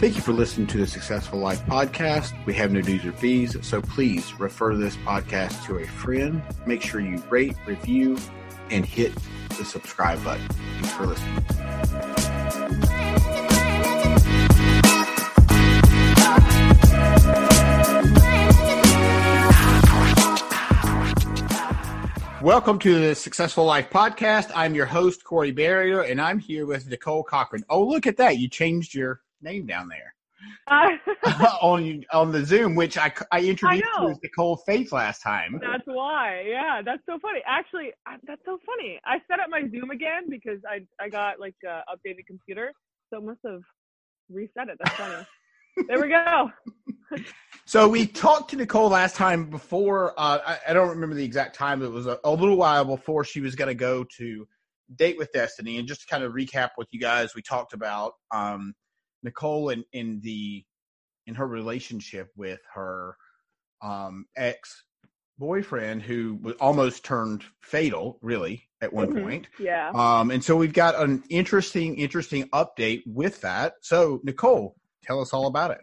Thank you for listening to the Successful Life podcast. We have no dues or fees, so please refer this podcast to a friend. Make sure you rate, review, and hit the subscribe button. Thanks for listening. Welcome to the Successful Life podcast. I'm your host, Corey Barrier, and I'm here with Nicole Cochran. Oh, look at that. You changed your name down there on on the Zoom, which I, I introduced I you as Nicole Faith last time. That's why. Yeah, that's so funny. Actually, I- that's so funny. I set up my Zoom again because I I got like a updated computer, so it must have reset it. That's funny. there we go. So we talked to Nicole last time before. Uh, I, I don't remember the exact time. It was a, a little while before she was going to go to Date with Destiny. And just to kind of recap with you guys, we talked about um, Nicole and in the in her relationship with her um, ex boyfriend, who was almost turned fatal, really at one Mhm. point. Yeah. Um, and so we've got an interesting, interesting update with that. So Nicole, tell us all about it.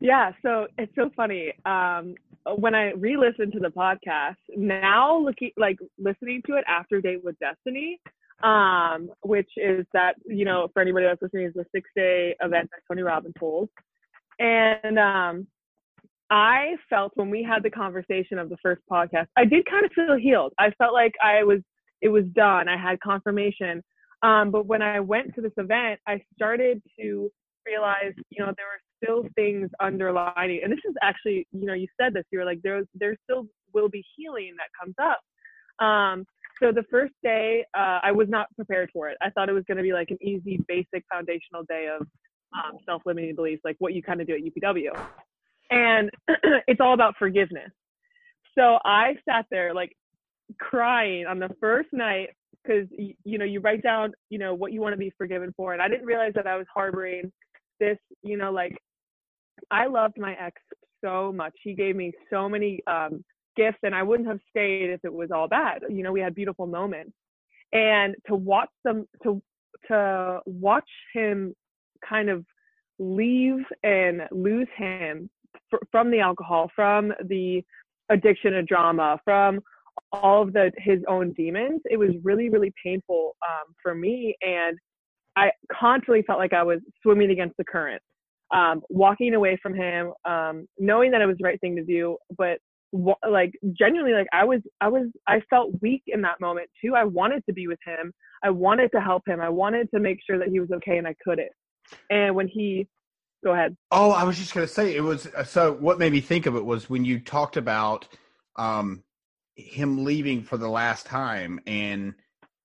Yeah, so it's so funny. Um, when I re-listened to the podcast, now looking like listening to it after Date with Destiny, um, which is that you know for anybody that's listening is the six-day event that Tony Robbins holds, and um, I felt when we had the conversation of the first podcast, I did kind of feel healed. I felt like I was it was done. I had confirmation. Um, but when I went to this event, I started to realize, you know, there were still things underlining. And this is actually, you know, you said this. You were like, there, there still will be healing that comes up. Um, so the first day, uh, I was not prepared for it. I thought it was going to be like an easy, basic, foundational day of um, self-limiting beliefs, like what you kind of do at UPW. And it's all about forgiveness. So I sat there like crying on the first night because you know you write down you know what you want to be forgiven for and i didn't realize that i was harboring this you know like i loved my ex so much he gave me so many um gifts and i wouldn't have stayed if it was all bad. You know we had beautiful moments. And to watch them to to watch him kind of leave and lose him fr- from the alcohol from the addiction to drama from all of the his own demons it was really really painful um, for me. And i constantly felt like i was swimming against the current um, walking away from him um, knowing that it was the right thing to do but like genuinely like i was i was i felt weak in that moment too. I wanted to be with him. I wanted to help him. I wanted to make sure that he was okay and i couldn't. And when he go ahead. Oh, I was just going to say it was. uh, So what made me think of it was when you talked about um, him leaving for the last time, and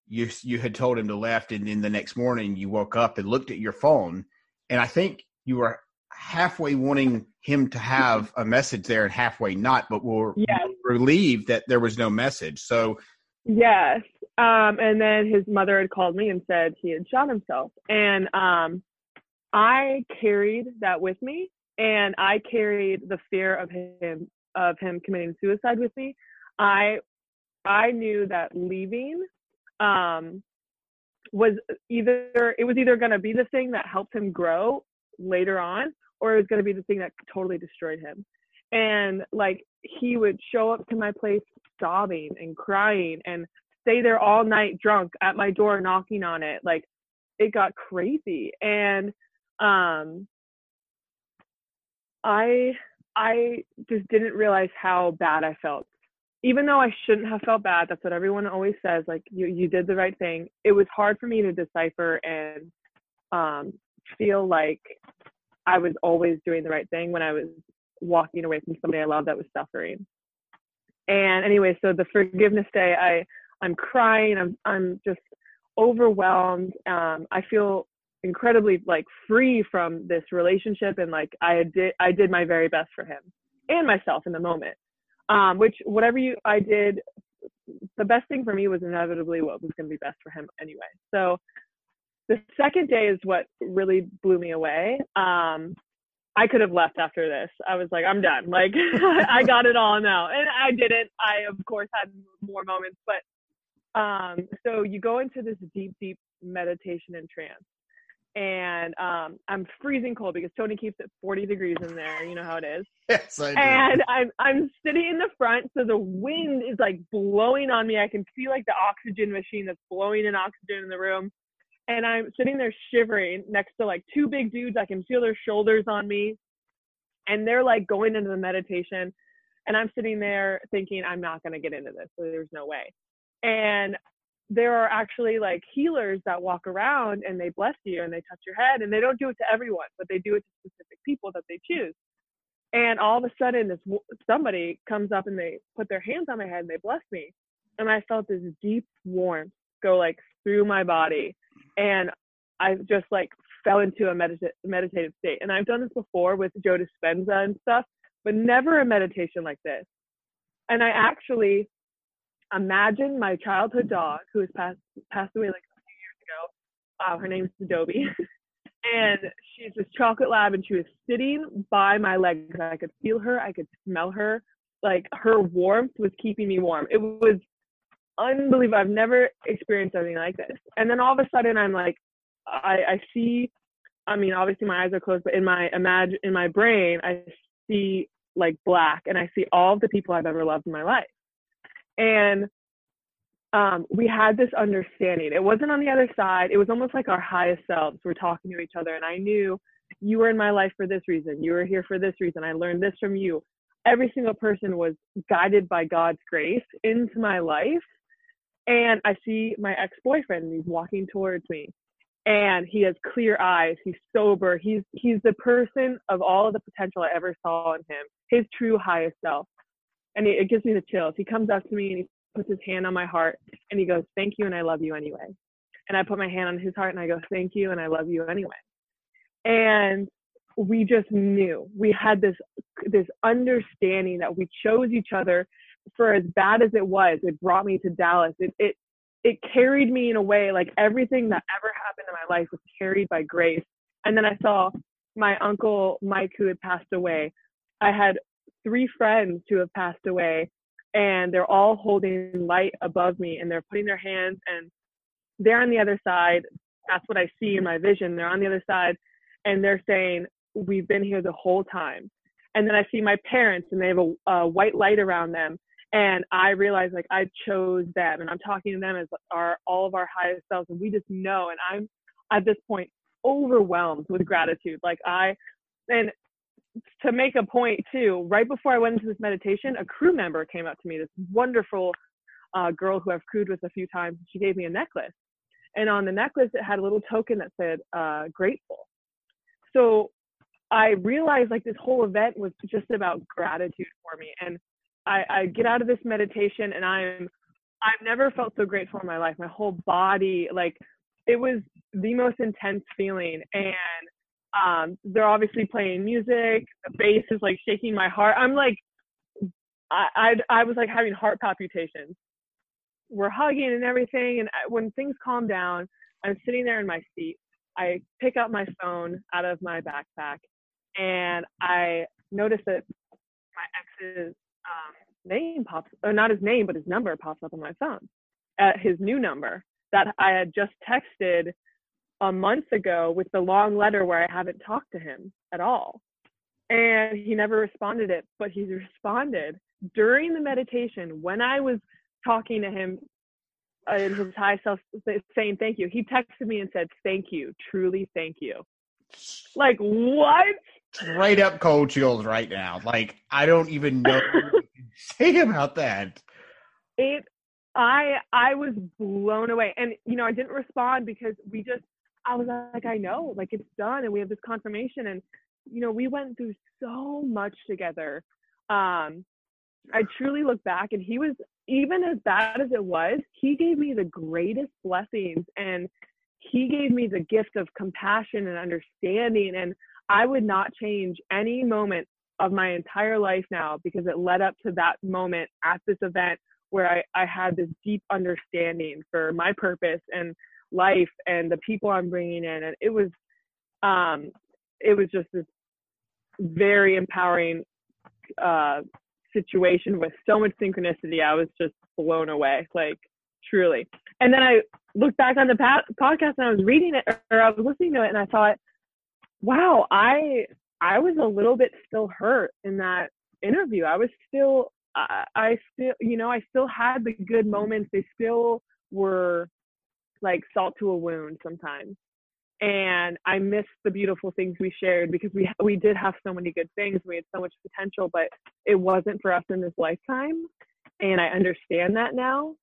you you had told him to left, and then the next morning you woke up and looked at your phone, and I think you were halfway wanting him to have a message there and halfway not, but were Yes. relieved that there was no message. So Yes. Um, and then his mother had called me and said he had shot himself. And um, I carried that with me, and I carried the fear of him of him committing suicide with me. I I knew that leaving um, was either it was either going to be the thing that helped him grow later on, or it was going to be the thing that totally destroyed him. And like he would show up to my place sobbing and crying and stay there all night drunk at my door knocking on it like it got crazy and um I I just didn't realize how bad I felt. Even though I shouldn't have felt bad, that's what everyone always says, like you you did the right thing. It was hard for me to decipher and um feel like I was always doing the right thing when I was walking away from somebody I love that was suffering. And anyway, so the forgiveness day, I I'm crying. I'm I'm just overwhelmed. Um, I feel incredibly like free from this relationship, and like I did I did my very best for him and myself in the moment. Um, which whatever you I did, the best thing for me was inevitably what was going to be best for him anyway. So the second day is what really blew me away. Um, I could have left after this. I was like, I'm done. Like, I got it all now. And I didn't. I, of course, had more moments. But um, so you go into this deep, deep meditation and trance. And um, I'm freezing cold because Tony keeps it 40 degrees in there. You know how it is. Yes, I do. And I'm I'm sitting in the front, so the wind is like blowing on me. I can feel like the oxygen machine that's blowing in oxygen in the room and I'm sitting there shivering next to like two big dudes. I can feel their shoulders on me, and they're like going into the meditation, and I'm sitting there thinking I'm not going to get into this. There's no way. And there are actually like healers that walk around and they bless you and they touch your head, and they don't do it to everyone, but they do it to specific people that they choose. And all of a sudden, this somebody comes up and they put their hands on my head and they bless me, and I felt this deep warmth go like through my body and I just like fell into a medita- meditative state. And I've done this before with Joe Dispenza and stuff, but never a meditation like this. And I actually imagine my childhood dog who has passed passed away like a few years ago. Uh, her name's Adobe. and she's this chocolate lab and she was sitting by my legs. I could feel her, I could smell her. Like her warmth was keeping me warm. It was unbelievable. I've never experienced anything like this. And then all of a sudden, I'm like, I, I see. I mean, obviously my eyes are closed, but in my imagine in my brain, I see like black, and I see all of the people I've ever loved in my life. And um, we had this understanding. It wasn't on the other side. It was almost like our highest selves were talking to each other, and I knew you were in my life for this reason. You were here for this reason. I learned this from you. Every single person was guided by God's grace into my life and I see my ex boyfriend and he's walking towards me. And he has clear eyes. He's sober. He's he's the person of all of the potential I ever saw in him. His true highest self. And it, it gives me the chills. He comes up to me and he puts his hand on my heart and he goes, "Thank you and I love you anyway." And I put my hand on his heart and I go, "Thank you and I love you anyway." And we just knew we had this this understanding that we chose each other for as bad as it was, it brought me to Dallas. It it it carried me in a way like everything that ever happened in my life was carried by grace. And then I saw my uncle Mike who had passed away. I had three friends who have passed away and they're all holding light above me and they're putting their hands and they're on the other side. That's what I see in my vision. They're on the other side and they're saying, We've been here the whole time. And then I see my parents and they have a, a white light around them and I realized like I chose them and I'm talking to them as our all of our highest selves and we just know and I'm at this point overwhelmed with gratitude. Like I and to make a point too, right before I went into this meditation, a crew member came up to me, this wonderful uh, girl who I've crewed with a few times. She gave me a necklace. And on the necklace, it had a little token that said, uh, grateful. So I realized like this whole event was just about gratitude for me. And I, I get out of this meditation and I'm I've never felt so grateful in my life. My whole body, like it was the most intense feeling. And um, they're obviously playing music. The bass is like shaking my heart. I'm like, I, I, I was like having heart palpitations. We're hugging and everything. And when things calm down, I'm sitting there in my seat. I pick up my phone out of my backpack and I notice that my ex's um, name pops, or not his name, but his number pops up on my phone, at his new number that I had just texted a month ago with the long letter where I haven't talked to him at all. And he never responded it, but he responded during the meditation when I was talking to him uh, in his high self saying thank you. He texted me and said, "Thank you, truly, thank you." Like what? Straight up cold chills right now. Like I don't even know what to say about that. It. I I was blown away, and you know I didn't respond because we just. I was like, I know, like it's done, and we have this confirmation, and you know we went through so much together. Um, I truly look back, and he was even as bad as it was. He gave me the greatest blessings, and he gave me the gift of compassion and understanding and i would not change any moment of my entire life now because it led up to that moment at this event where i, I had this deep understanding for my purpose and life and the people i'm bringing in. And it was um it was just this very empowering uh situation with so much synchronicity. I was just blown away like truly. And then i looked back on the pa- podcast and I was reading it or I was listening to it and I thought, wow, I I was a little bit still hurt in that interview. I was still I, I still you know I still had the good moments. They still were like salt to a wound sometimes. And I missed the beautiful things we shared because we we did have so many good things. We had so much potential, but it wasn't for us in this lifetime. And I understand that now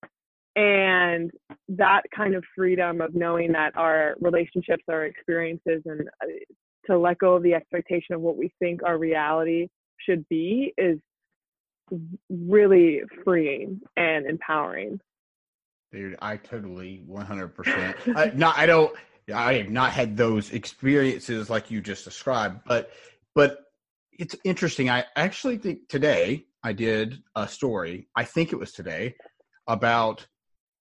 and that kind of freedom of knowing that our relationships our experiences and uh, to let go of the expectation of what we think our reality should be is really freeing and empowering Dude, I totally 100%. I, not, I don't, I have not had those experiences like you just described, but, but it's interesting. I actually think today I did a story. I think it was today about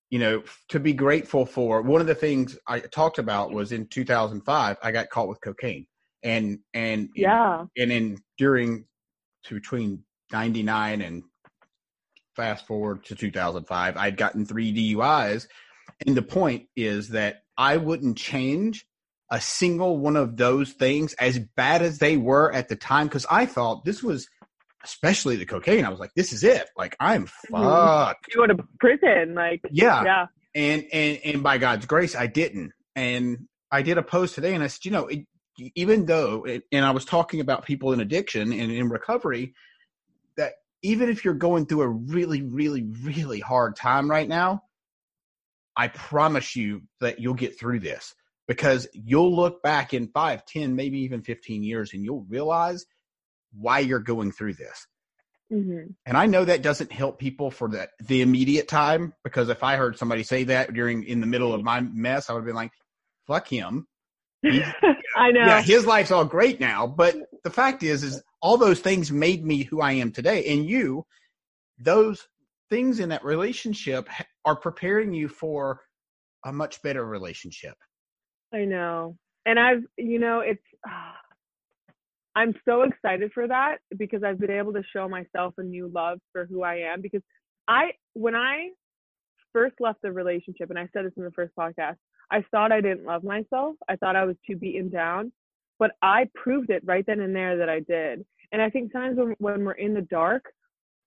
you know, to be grateful for. One of the things I talked about was in 2005, I got caught with cocaine, and and yeah, and in during to between 99 and fast forward to 2005, I'd gotten three DUIs, and the point is that I wouldn't change a single one of those things as bad as they were at the time because I thought this was especially the cocaine. I was like, this is it. Like I'm mm-hmm. fucked. You go to prison, like yeah, yeah. And and and by God's grace, I didn't. And I did a post today, and I said, you know, it, even though, and I was talking about people in addiction and in recovery, that even if you're going through a really, really, really hard time right now, I promise you that you'll get through this because you'll look back in five, ten, maybe even 15 years and you'll realize why you're going through this. Mm-hmm. And I know that doesn't help people for the the immediate time because if I heard somebody say that during in the middle of my mess, I would have been like, "Fuck him." I know. Yeah, his life's all great now, but the fact is, is all those things made me who I am today. And you, those things in that relationship are preparing you for a much better relationship. I know, and I've, you know, it's. Uh, I'm so excited for that because I've been able to show myself a new love for who I am. Because I, when I first left the relationship, and I said this in the first podcast, I thought I didn't love myself. I thought I was too beaten down, but I proved it right then and there that I did. And I think sometimes when, when we're in the dark,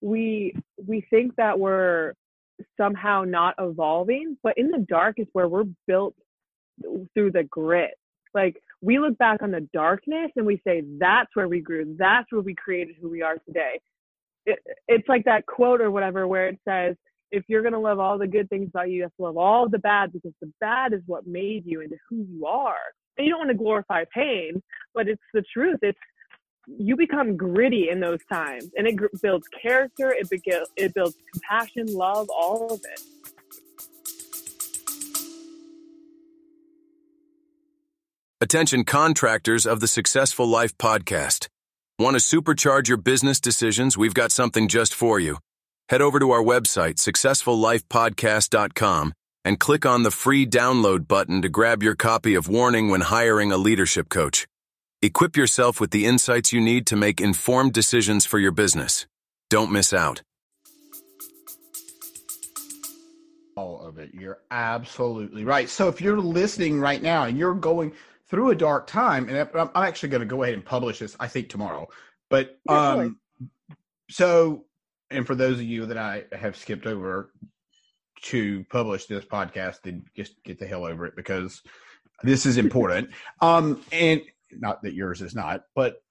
we we think that we're somehow not evolving, but in the dark is where we're built through the grit. Like we look back on the darkness and we say, that's where we grew. That's where we created who we are today. It, it's like that quote or whatever where it says, if you're going to love all the good things about you, you have to love all the bad because the bad is what made you into who you are. And you don't want to glorify pain, but it's the truth. It's you become gritty in those times and it builds character, it, be- it builds compassion, love, all of it. Attention contractors of the Successful Life podcast. Want to supercharge your business decisions? We've got something just for you. Head over to our website, successfullifepodcast.com, and click on the free download button to grab your copy of Warning when hiring a leadership coach. Equip yourself with the insights you need to make informed decisions for your business. Don't miss out. All of it. You're absolutely right. So if you're listening right now and you're going through a dark time, and I'm actually going to go ahead and publish this, I think tomorrow. But um, so, and for those of you that I have skipped over, to publish this podcast, then just get the hell over it because this is important. um, and not that yours is not, but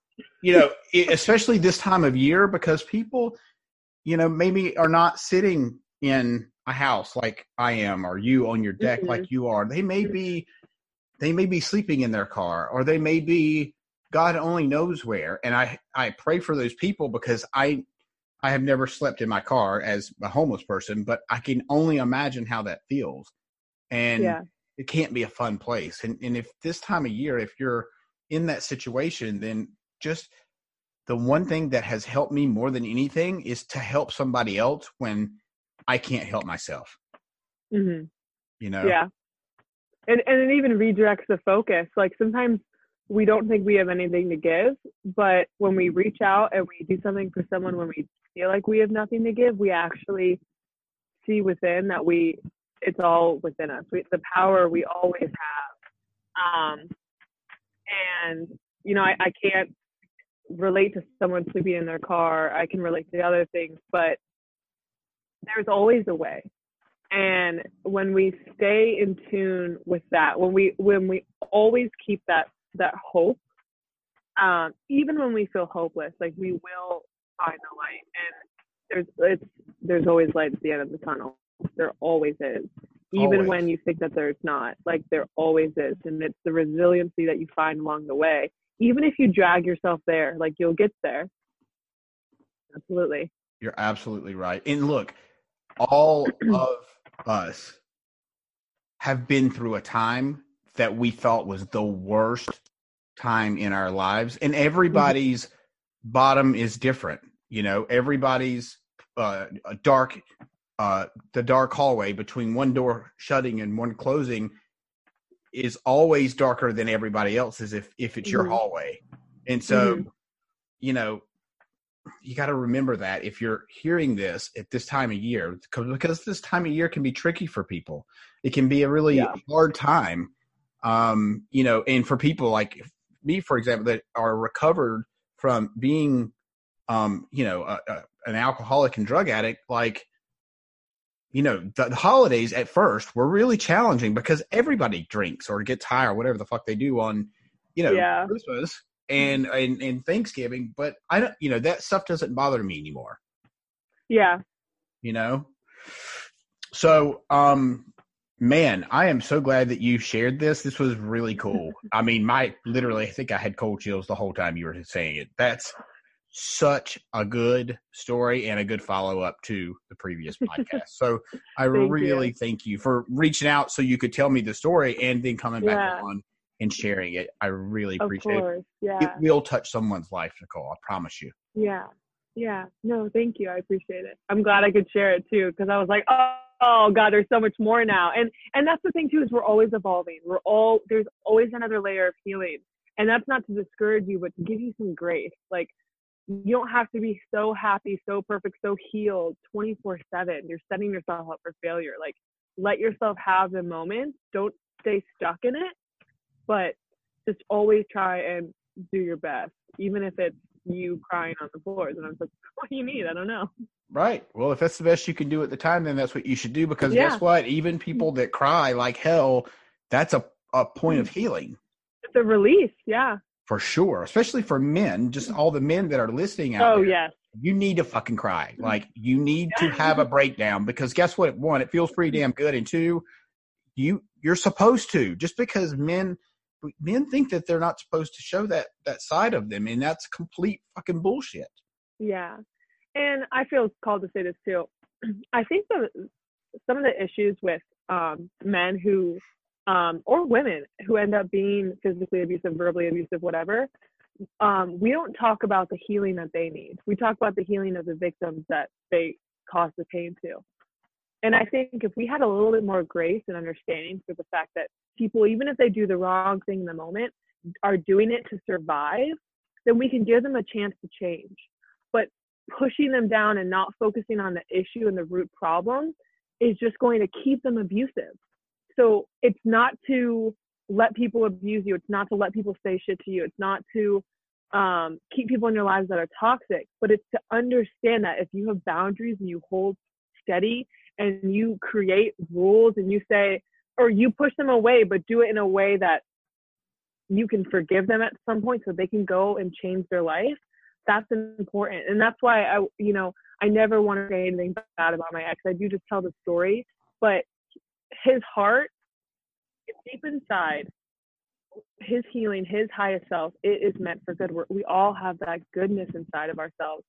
you know, especially this time of year because people, you know, maybe are not sitting in a house like I am or you on your deck Mhm. like you are. They may be they may be sleeping in their car or they may be God only knows where. And I I pray for those people because I I have never slept in my car as a homeless person, but I can only imagine how that feels. And yeah. it can't be a fun place. And and if this time of year, if you're in that situation, then just the one thing that has helped me more than anything is to help somebody else when I can't help myself. hmm You know? Yeah. And and it even redirects the focus. Like sometimes we don't think we have anything to give, but when we reach out and we do something for someone when we feel like we have nothing to give, we actually see within that we it's all within us. We, the power we always have. Um, and you know, I, I can't relate to someone sleeping in their car. I can relate to the other things, but there's always a way and when we stay in tune with that when we when we always keep that that hope um even when we feel hopeless like we will find the light and there's it's there's always light at the end of the tunnel there always is even Always. when you think that there's not like there always is and it's the resiliency that you find along the way even if you drag yourself there like you'll get there absolutely You're absolutely right. And look, all of us have been through a time that we thought was the worst time in our lives, and everybody's bottom is different. You know, everybody's uh, dark, uh, the dark hallway between one door shutting and one closing is always darker than everybody else's if if it's your Mhm. hallway. And so, Mhm. you know, you got to remember that if you're hearing this at this time of year because this time of year can be tricky for people. It can be a really Yeah. hard time. Um, you know, and for people like me, for example, that are recovered from being, um, you know, a, a, an alcoholic and drug addict, like, you know, the, the holidays at first were really challenging because everybody drinks or gets high or whatever the fuck they do on, you know, Yeah. Christmas and, and and Thanksgiving. But I don't, you know, that stuff doesn't bother me anymore. yeah You know. So, um, man, I am so glad that you shared this. This was really cool. I mean, my literally, I think I had cold chills the whole time you were saying it. That's such a good story and a good follow up to the previous podcast. So I Thank you. really thank you for reaching out so you could tell me the story and then coming back Yeah. on and sharing it. I really appreciate it. course, yeah, It will touch someone's life, Nicole. I promise you. yeah, yeah. No, thank you. I appreciate it. I'm glad I could share it too because I was like, oh, oh God, there's so much more now. And and that's the thing too is we're always evolving. We're all there's always another layer of healing, and that's not to discourage you, but to give you some grace. Like you don't have to be so happy, so perfect, so healed 24 seven. You're setting yourself up for failure. Like let yourself have the moment. Don't stay stuck in it, but just always try and do your best, even if it's you crying on the floors. And I was like, what do you need? I don't know. Right. Well, if that's the best you can do at the time, then that's what you should do because Yeah. guess what? Even people that cry like hell, that's a, a point of mm. healing It's a release. Yeah. for sure, especially for men, just all the men that are listening out Oh, there. yes. You need to fucking cry. Mm. Like, you need to have a breakdown because guess what? One, it feels pretty mm. damn good. And two, you, you're supposed to just because men, men think that they're not supposed to show that, that side of them. And that's complete fucking bullshit. Yeah. And I feel called to say this too. I think the some of the issues with um, men who um, or women who end up being physically abusive, verbally abusive, whatever, um, we don't talk about the healing that they need. We talk about the healing of the victims that they cause the pain to. And I think if we had a little bit more grace and understanding for the fact that people, even if they do the wrong thing in the moment, are doing it to survive, then we can give them a chance to change. But pushing them down and not focusing on the issue and the root problem is just going to keep them abusive. So it's not to let people abuse you. It's not to let people say shit to you. It's not to um, keep people in your lives that are toxic, but it's to understand that if you have boundaries and you hold steady and you create rules and you say or you push them away but do it in a way that you can forgive them at some point so they can go and change their life that's important. And that's why i you know i never want to say anything bad about my ex. I do just tell the story but his heart deep inside his healing his highest self it is meant for good. We're, we all have that goodness inside of ourselves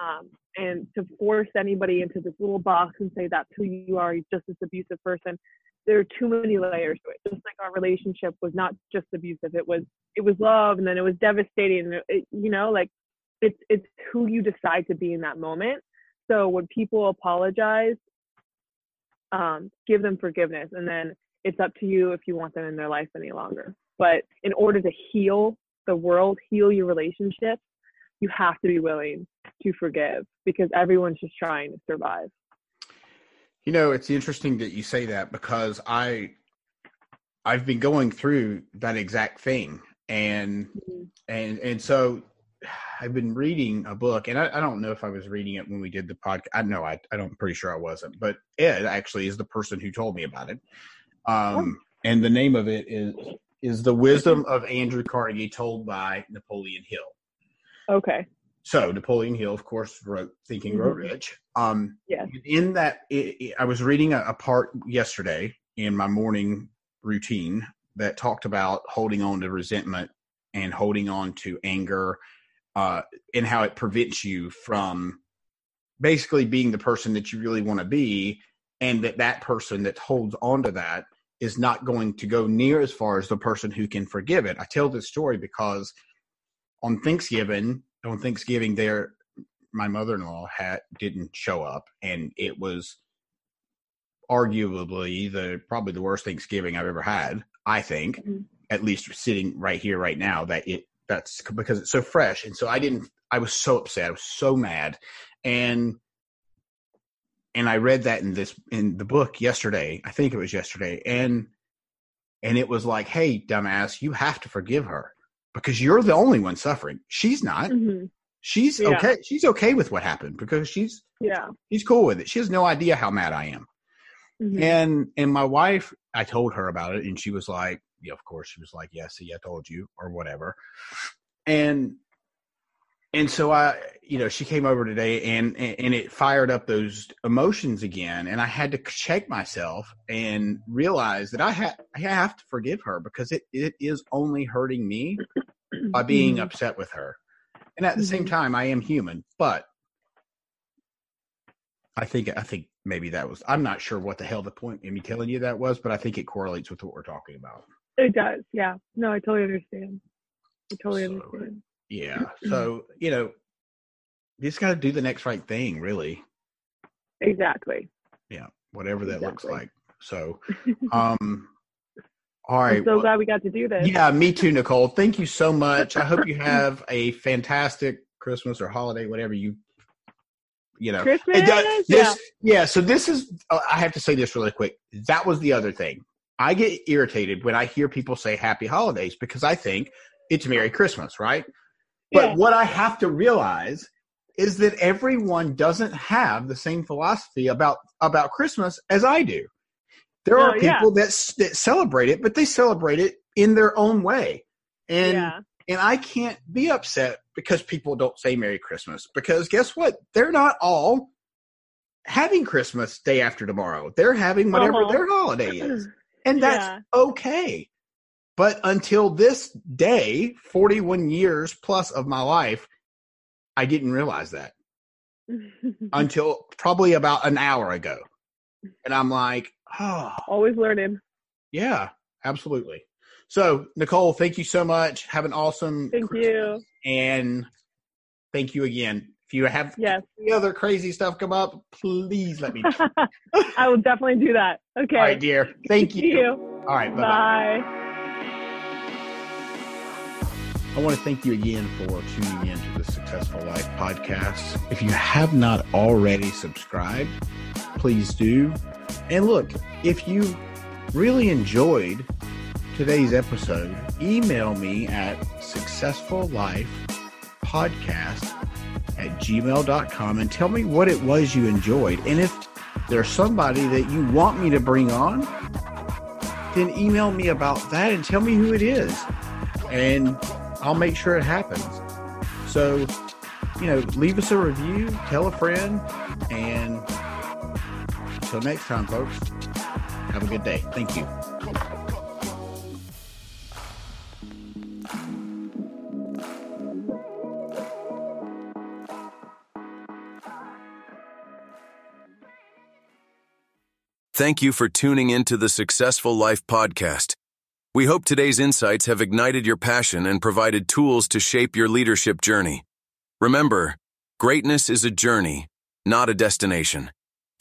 um, and to force anybody into this little box and say that's who you are you're just this abusive person. There are too many layers to it. Just like our relationship was not just abusive. It was it was love and then it was devastating. It, you know like it's it's who you decide to be in that moment. So when people apologize um, give them forgiveness and then it's up to you if you want them in their life any longer. But in order to heal the world heal your relationships you have to be willing to forgive because everyone's just trying to survive You know, it's interesting that you say that because I I've been going through that exact thing and Mhm. and and so I've been reading a book and I, I don't know if I was reading it when we did the podcast. I know I I don't I'm pretty sure I wasn't, but Ed actually is the person who told me about it. Um and the name of it is is The Wisdom of Andrew Carnegie told by Napoleon Hill. Okay So Napoleon Hill, of course, wrote Think and Grow Mhm. Rich. Um, yes in that, it, it- I was reading a, a part yesterday in my morning routine that talked about holding on to resentment and holding on to anger, uh, and how it prevents you from basically being the person that you really want to be, and that that person that holds on to that is not going to go near as far as the person who can forgive it. I tell this story because on Thanksgiving, on Thanksgiving, there my mother-in-law had didn't show up and it was arguably the probably the worst thanksgiving i've ever had i think Mhm. at least sitting right here right now that it that's because it's so fresh and so i didn't i was so upset i was so mad and and i read that in this in the book yesterday i think it was yesterday and and it was like hey dumbass you have to forgive her because you're the only one suffering. She's not. Hmm she's Yeah. okay. She's okay with what happened because she's yeah. she's cool with it. She has no idea how mad i am. Mhm. and and my wife i told her about it and she was like yeah of course. She was like yeah see i told you or whatever. And and so i you know she came over today and and and it fired up those emotions again. And i had to check myself and realize that i had i have to forgive her because it it is only hurting me by being Mhm. upset with her. And at the same Mhm. time, I am human, but I think I think maybe that was. I'm not sure what the hell the point in me telling you that was, but I think it correlates with what we're talking about. it does yeah no i totally understand i totally So, understand Yeah. So you know, you just got to do the next right thing, really. exactly Yeah, whatever that looks like. So, um, all right. i'm so well- glad we got to do this Yeah, me too, Nicole. Thank you so much. I hope you have a fantastic Christmas or holiday, whatever you, you know. christmas It does- yeah yeah. So this is. uh, I have to say this really quick. That was the other thing. I get irritated when I hear people say Happy Holidays because I think it's Merry Christmas, right? But Yeah. what I have to realize is that everyone doesn't have the same philosophy about about Christmas as I do. There No, are yeah. people that that celebrate it, but they celebrate it in their own way. And yeah and I can't be upset because people don't say Merry Christmas because guess what? They're not all having Christmas day after tomorrow. They're having whatever Uh-huh. their holiday is. And that's Yeah. okay. But until this day, 41 years plus of my life, I didn't realize that until probably about an hour ago. And I'm like, always learning yeah, absolutely. So, Nicole, thank you so much. Have an awesome thank Christmas. you And thank you again. If you have yes any other crazy stuff come up, please let me know. i will definitely do that okay All right, dear. Thank you. you All right, bye-bye. bye I want to thank you again for tuning in to the Successful Life podcast. If you have not already subscribed, please do. And look, if you really enjoyed today's episode, email me at successfullifepodcast at gmail.com and tell me what it was you enjoyed. And if there's somebody that you want me to bring on, then email me about that and tell me who it is. And I'll make sure it happens. So, you know, leave us a review, tell a friend, and until next time, folks, have a good day. Thank you. Thank you for tuning into the Successful Life podcast. We hope today's insights have ignited your passion and provided tools to shape your leadership journey. Remember, greatness is a journey, not a destination.